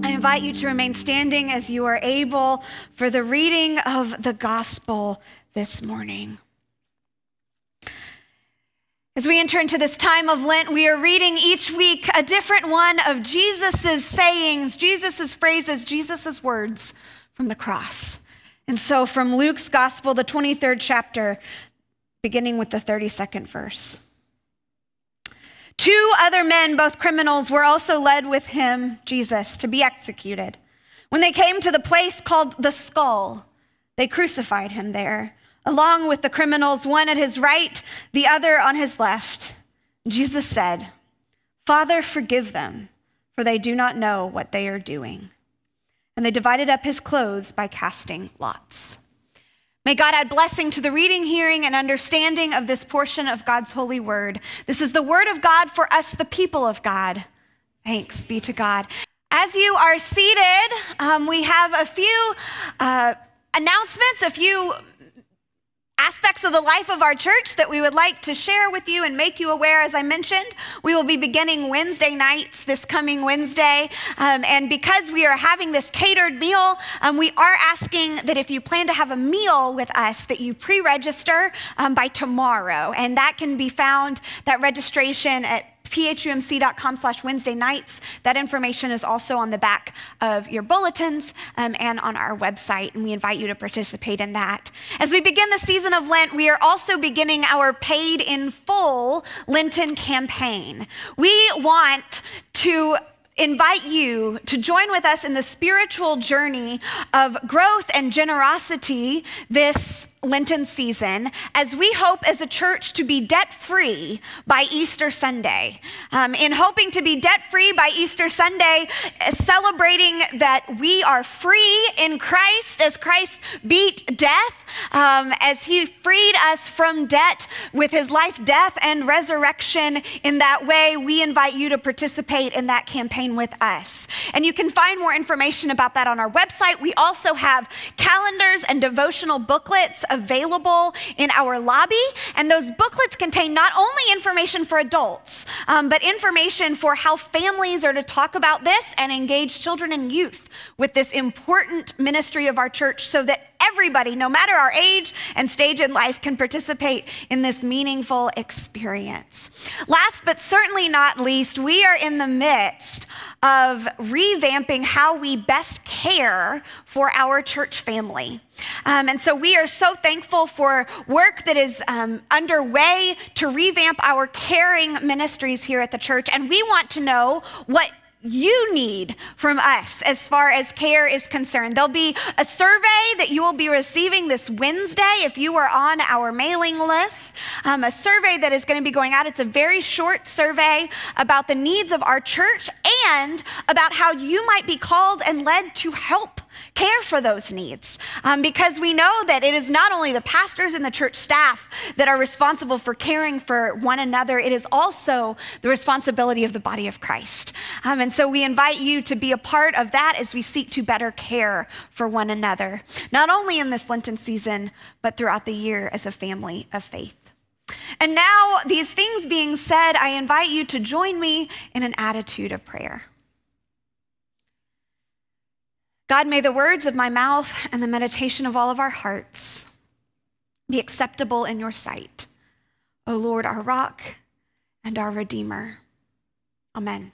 I invite you to remain standing as you are able for the reading of the gospel this morning. As we enter into this time of Lent, we are reading each week a different one of Jesus' sayings, Jesus' phrases, Jesus' words from the cross. And so from Luke's gospel, the 23rd chapter, beginning with the 32nd verse. Two other men, both criminals, were also led with him, Jesus, to be executed. When they came to the place called the skull, they crucified him there, along with the criminals, one at his right, the other on his left. Jesus said, Father, forgive them, for they do not know what they are doing. And they divided up his clothes by casting lots. May God add blessing to the reading, hearing, and understanding of this portion of God's holy word. This is the word of God for us, the people of God. Thanks be to God. As you are seated, um, we have a few uh, announcements, a few aspects of the life of our church that we would like to share with you and make you aware. As I mentioned, we will be beginning Wednesday nights this coming Wednesday. Um, and because we are having this catered meal, um, we are asking that if you plan to have a meal with us, that you pre register um, by tomorrow. And that can be found, that registration at phumc.com slash Wednesday nights. That information is also on the back of your bulletins um, and on our website, and we invite you to participate in that. As we begin the season of Lent, we are also beginning our paid in full Lenten campaign. We want to invite you to join with us in the spiritual journey of growth and generosity this Lenten season as we hope as a church to be debt free by Easter Sunday. Um, in hoping to be debt free by Easter Sunday, celebrating that we are free in Christ as Christ beat death, um, as he freed us from debt with his life, death, and resurrection. In that way, we invite you to participate in that campaign with us. And you can find more information about that on our website. We also have calendars and devotional booklets available in our lobby. And those booklets contain not only information for adults, um, but information for how families are to talk about this and engage children and youth with this important ministry of our church so that everybody, no matter our age and stage in life, can participate in this meaningful experience. Last but certainly not least, we are in the midst of revamping how we best care for our church family. Um, and so we are so thankful for work that is um, underway to revamp our caring ministries here at the church. And we want to know what you need from us as far as care is concerned. There'll be a survey that you will be receiving this Wednesday if you are on our mailing list. Um, a survey that is going to be going out. It's a very short survey about the needs of our church and about how you might be called and led to help care for those needs. Um, because we know that it is not only the pastors and the church staff that are responsible for caring for one another, it is also the responsibility of the body of Christ. Um, and so we invite you to be a part of that as we seek to better care for one another, not only in this Lenten season, but throughout the year as a family of faith. And now, these things being said, I invite you to join me in an attitude of prayer. God, may the words of my mouth and the meditation of all of our hearts be acceptable in your sight. O Lord, our rock and our redeemer. Amen.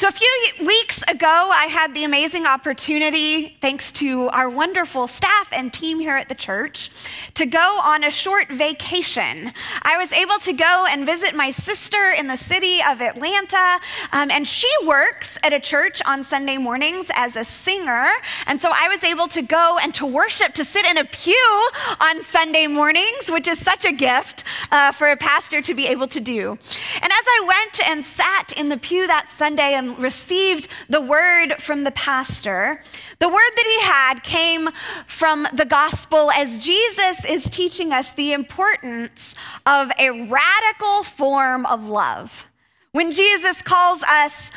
So, a few weeks ago, I had the amazing opportunity, thanks to our wonderful staff and team here at the church, to go on a short vacation. I was able to go and visit my sister in the city of Atlanta, um, and she works at a church on Sunday mornings as a singer. And so I was able to go and to worship, to sit in a pew on Sunday mornings, which is such a gift uh, for a pastor to be able to do. And as I went and sat in the pew that Sunday and received the word from the pastor, the word that he had came from the gospel as Jesus is teaching us the importance of a radical form of love. When Jesus calls us,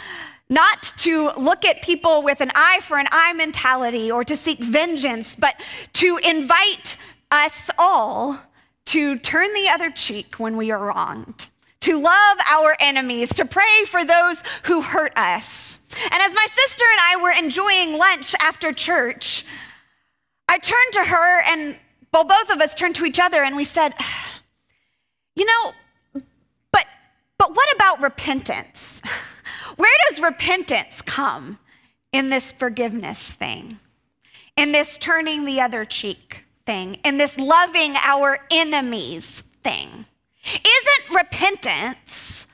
not to look at people with an eye for an eye mentality or to seek vengeance, but to invite us all to turn the other cheek when we are wronged to love our enemies, to pray for those who hurt us. And as my sister and I were enjoying lunch after church, I turned to her and, well, both of us turned to each other and we said, You know, but, but what about repentance? Where does repentance come in this forgiveness thing, in this turning the other cheek thing, in this loving our enemies thing? Isn't repentance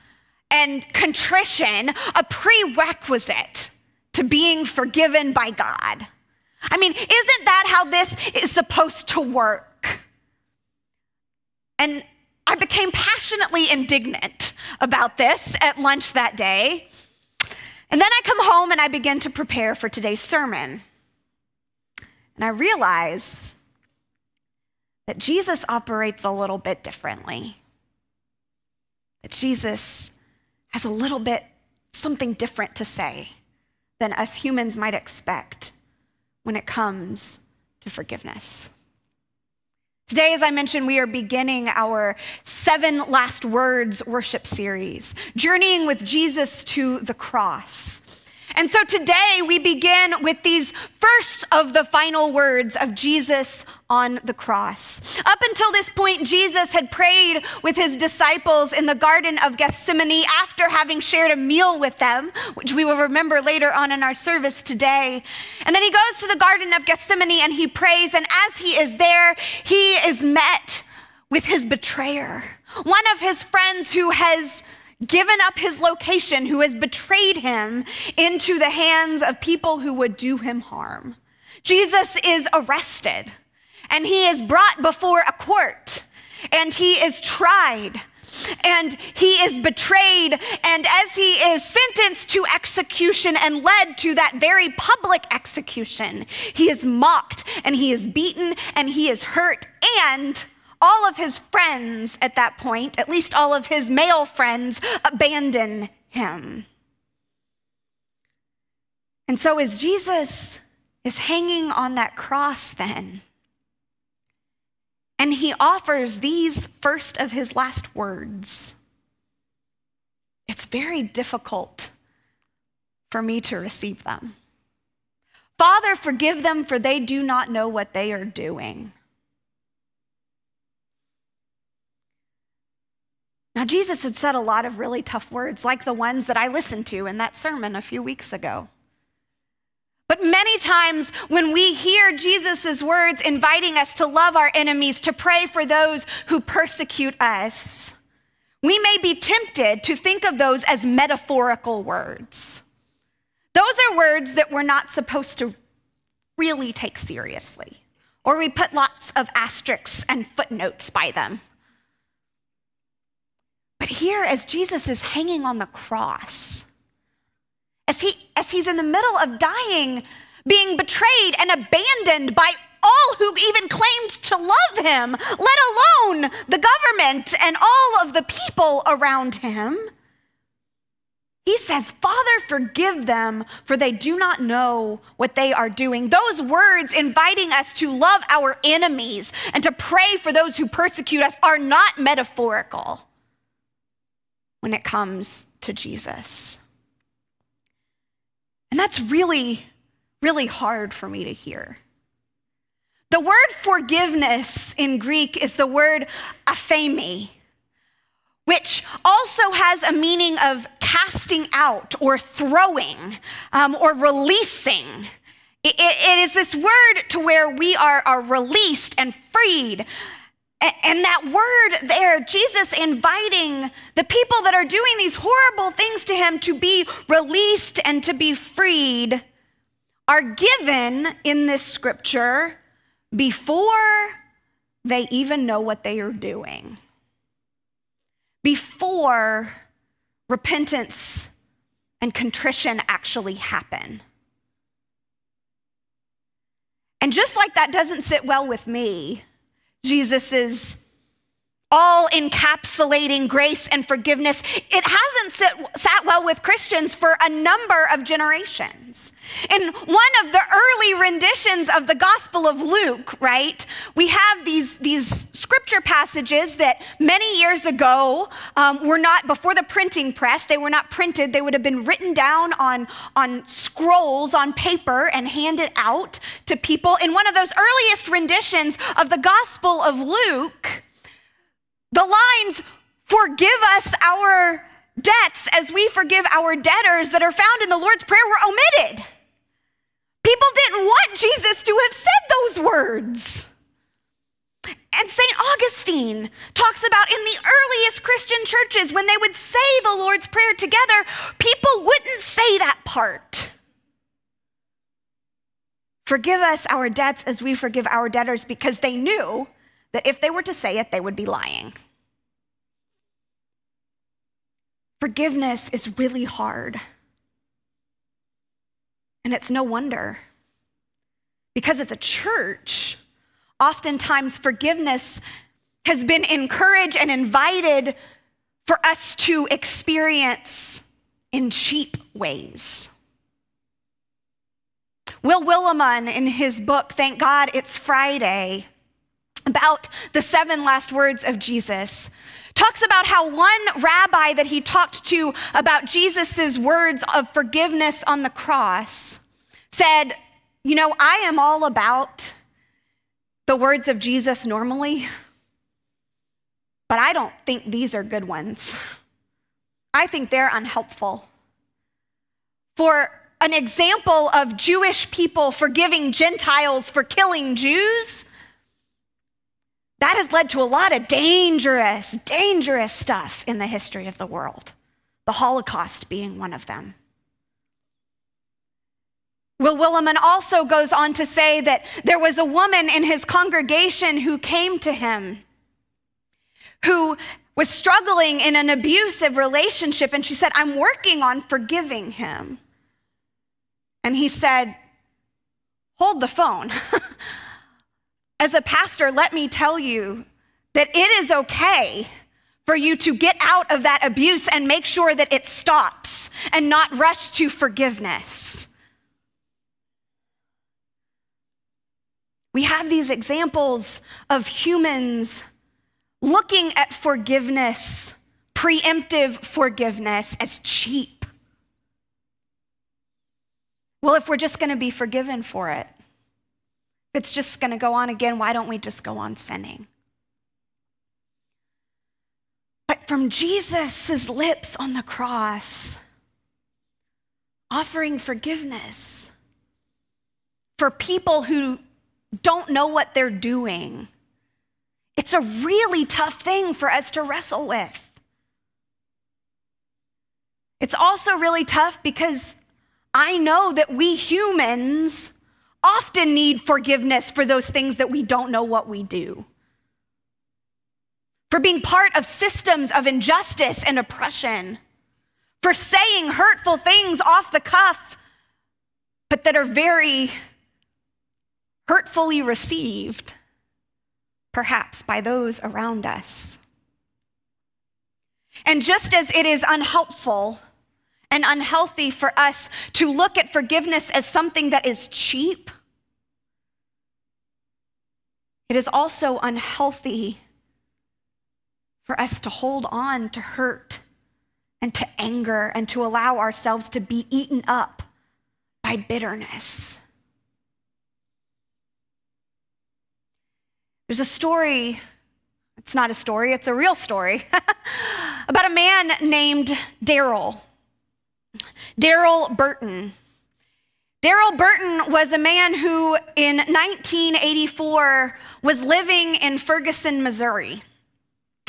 and contrition a prerequisite to being forgiven by God? I mean, isn't that how this is supposed to work? And I became passionately indignant about this at lunch that day. And then I come home and I begin to prepare for today's sermon. And I realize that Jesus operates a little bit differently. That Jesus has a little bit something different to say than us humans might expect when it comes to forgiveness. Today, as I mentioned, we are beginning our seven last words worship series, journeying with Jesus to the cross. And so today we begin with these first of the final words of Jesus on the cross. Up until this point, Jesus had prayed with his disciples in the Garden of Gethsemane after having shared a meal with them, which we will remember later on in our service today. And then he goes to the Garden of Gethsemane and he prays. And as he is there, he is met with his betrayer, one of his friends who has given up his location, who has betrayed him into the hands of people who would do him harm. Jesus is arrested and he is brought before a court and he is tried and he is betrayed. And as he is sentenced to execution and led to that very public execution, he is mocked and he is beaten and he is hurt and all of his friends at that point, at least all of his male friends, abandon him. And so, as Jesus is hanging on that cross, then, and he offers these first of his last words, it's very difficult for me to receive them. Father, forgive them, for they do not know what they are doing. Now, Jesus had said a lot of really tough words, like the ones that I listened to in that sermon a few weeks ago. But many times when we hear Jesus' words inviting us to love our enemies, to pray for those who persecute us, we may be tempted to think of those as metaphorical words. Those are words that we're not supposed to really take seriously, or we put lots of asterisks and footnotes by them. But here, as Jesus is hanging on the cross, as, he, as he's in the middle of dying, being betrayed and abandoned by all who even claimed to love him, let alone the government and all of the people around him. He says, Father, forgive them, for they do not know what they are doing. Those words inviting us to love our enemies and to pray for those who persecute us are not metaphorical when it comes to Jesus. And that's really, really hard for me to hear. The word forgiveness in Greek is the word aphemi, which also has a meaning of casting out or throwing um, or releasing. It, it, is this word to where we are, are released and freed and that word there, Jesus inviting the people that are doing these horrible things to him to be released and to be freed, are given in this scripture before they even know what they are doing, before repentance and contrition actually happen. And just like that doesn't sit well with me, Jesus's all encapsulating grace and forgiveness, it hasn't sit, sat well with Christians for a number of generations. In one of the early renditions of the Gospel of Luke, right, we have these, these scripture passages that many years ago um, were not, before the printing press, they were not printed. They would have been written down on, on scrolls on paper and handed out to people. In one of those earliest renditions of the Gospel of Luke, the lines, Forgive us our debts as we forgive our debtors that are found in the Lord's Prayer were omitted. People didn't want Jesus to have said those words. And St. Augustine talks about in the earliest Christian churches, when they would say the Lord's Prayer together, people wouldn't say that part. Forgive us our debts as we forgive our debtors, because they knew that if they were to say it, they would be lying. Forgiveness is really hard. And it's no wonder. Because as a church, oftentimes forgiveness has been encouraged and invited for us to experience in cheap ways. Will Willimon, in his book, Thank God It's Friday, about the seven last words of Jesus, talks about how one rabbi that he talked to about Jesus' words of forgiveness on the cross said, You know, I am all about the words of Jesus normally, but I don't think these are good ones. I think they're unhelpful. For an example of Jewish people forgiving Gentiles for killing Jews, that has led to a lot of dangerous, dangerous stuff in the history of the world, the Holocaust being one of them. Will Willimon also goes on to say that there was a woman in his congregation who came to him who was struggling in an abusive relationship, and she said, I'm working on forgiving him. And he said, Hold the phone. As a pastor, let me tell you that it is okay for you to get out of that abuse and make sure that it stops and not rush to forgiveness. We have these examples of humans looking at forgiveness, preemptive forgiveness, as cheap. Well, if we're just going to be forgiven for it, if it's just going to go on again, why don't we just go on sinning? But from Jesus' lips on the cross, offering forgiveness for people who don't know what they're doing, it's a really tough thing for us to wrestle with. It's also really tough because I know that we humans often need forgiveness for those things that we don't know what we do. For being part of systems of injustice and oppression. For saying hurtful things off the cuff, but that are very hurtfully received, perhaps by those around us. And just as it is unhelpful and unhealthy for us to look at forgiveness as something that is cheap. It is also unhealthy for us to hold on to hurt and to anger and to allow ourselves to be eaten up by bitterness. There's a story, it's not a story, it's a real story, about a man named Darryl. Darryl Burton. Darryl Burton was a man who in 1984 was living in Ferguson, Missouri.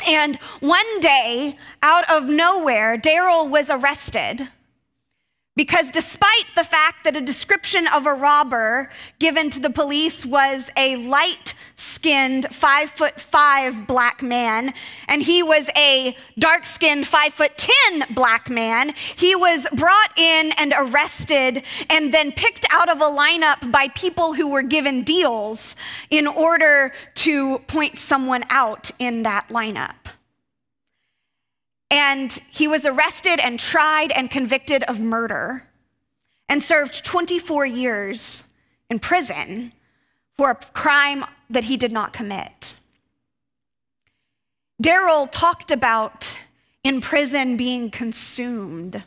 And one day, out of nowhere, Darryl was arrested because despite the fact that a description of a robber given to the police was a light skinned five foot five black man, and he was a dark skinned five foot ten black man, he was brought in and arrested and then picked out of a lineup by people who were given deals in order to point someone out in that lineup. And he was arrested and tried and convicted of murder and served 24 years in prison for a crime that he did not commit. Darryl talked about in prison being consumed,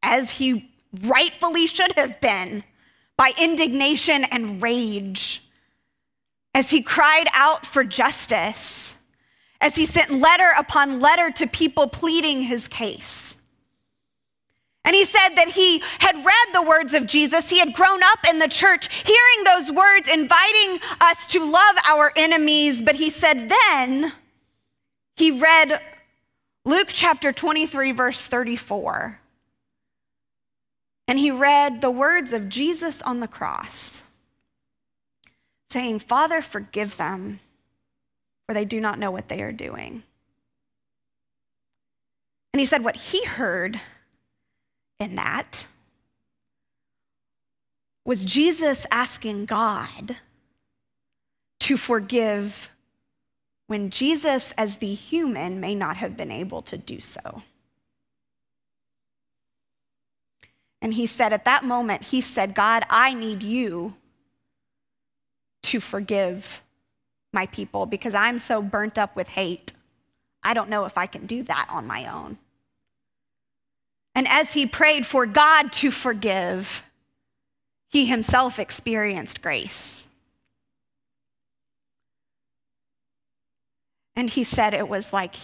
as he rightfully should have been, by indignation and rage, as he cried out for justice, as he sent letter upon letter to people pleading his case. And he said that he had read the words of Jesus. He had grown up in the church hearing those words, inviting us to love our enemies. But he said then he read Luke chapter 23, verse 34. And he read the words of Jesus on the cross, saying, Father, forgive them, for they do not know what they are doing. And he said, What he heard in that was Jesus asking God to forgive when Jesus, as the human, may not have been able to do so. And he said, at that moment, he said, God, I need you to forgive my people because I'm so burnt up with hate. I don't know if I can do that on my own. And as he prayed for God to forgive, he himself experienced grace. And he said it was like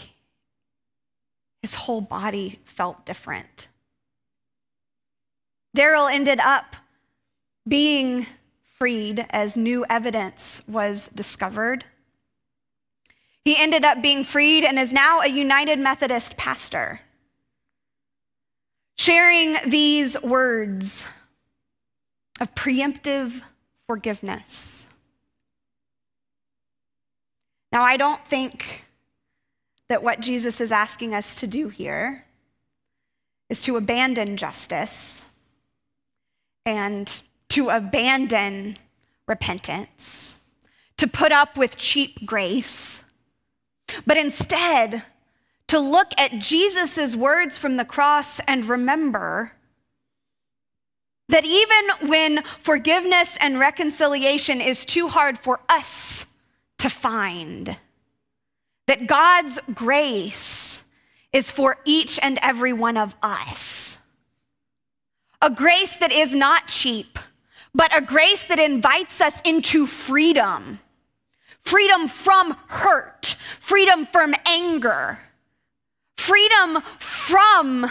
his whole body felt different. Darryl ended up being freed as new evidence was discovered. He ended up being freed and is now a United Methodist pastor sharing these words of preemptive forgiveness. Now, I don't think that what Jesus is asking us to do here is to abandon justice and to abandon repentance, to put up with cheap grace, but instead, to look at Jesus' words from the cross and remember that even when forgiveness and reconciliation is too hard for us to find, that God's grace is for each and every one of us. A grace that is not cheap, but a grace that invites us into freedom freedom from hurt, freedom from anger freedom from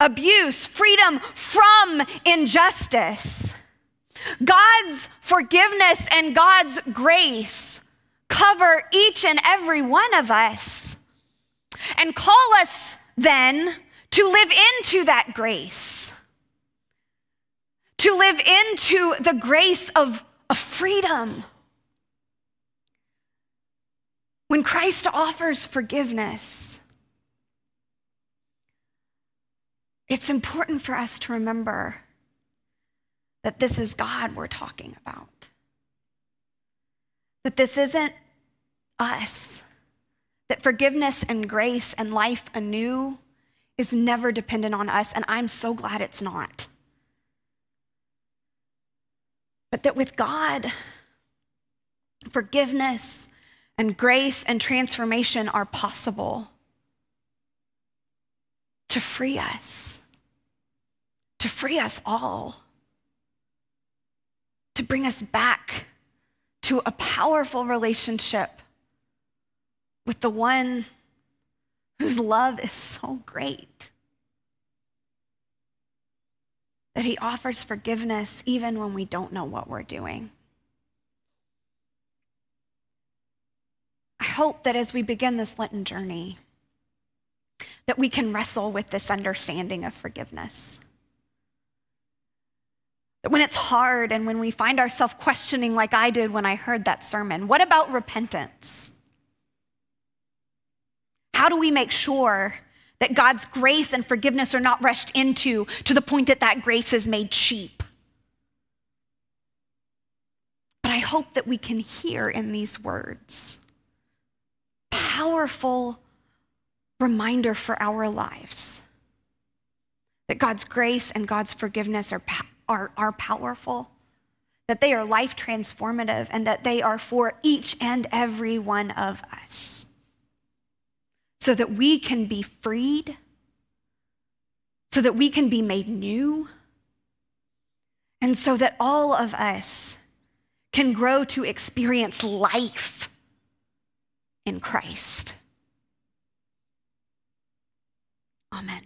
abuse, freedom from injustice. God's forgiveness and God's grace cover each and every one of us and call us then to live into that grace, to live into the grace of, of freedom. When Christ offers forgiveness, It's important for us to remember that this is God we're talking about. That this isn't us. That forgiveness and grace and life anew is never dependent on us, and I'm so glad it's not. But that with God, forgiveness and grace and transformation are possible to free us, to free us all, to bring us back to a powerful relationship with the one whose love is so great that he offers forgiveness even when we don't know what we're doing. I hope that as we begin this Lenten journey, that we can wrestle with this understanding of forgiveness. That when it's hard and when we find ourselves questioning, like I did when I heard that sermon, what about repentance? How do we make sure that God's grace and forgiveness are not rushed into to the point that that grace is made cheap? But I hope that we can hear in these words powerful reminder for our lives that God's grace and God's forgiveness are, are, are powerful, that they are life transformative, and that they are for each and every one of us. So that we can be freed, so that we can be made new, and so that all of us can grow to experience life in Christ. Amen.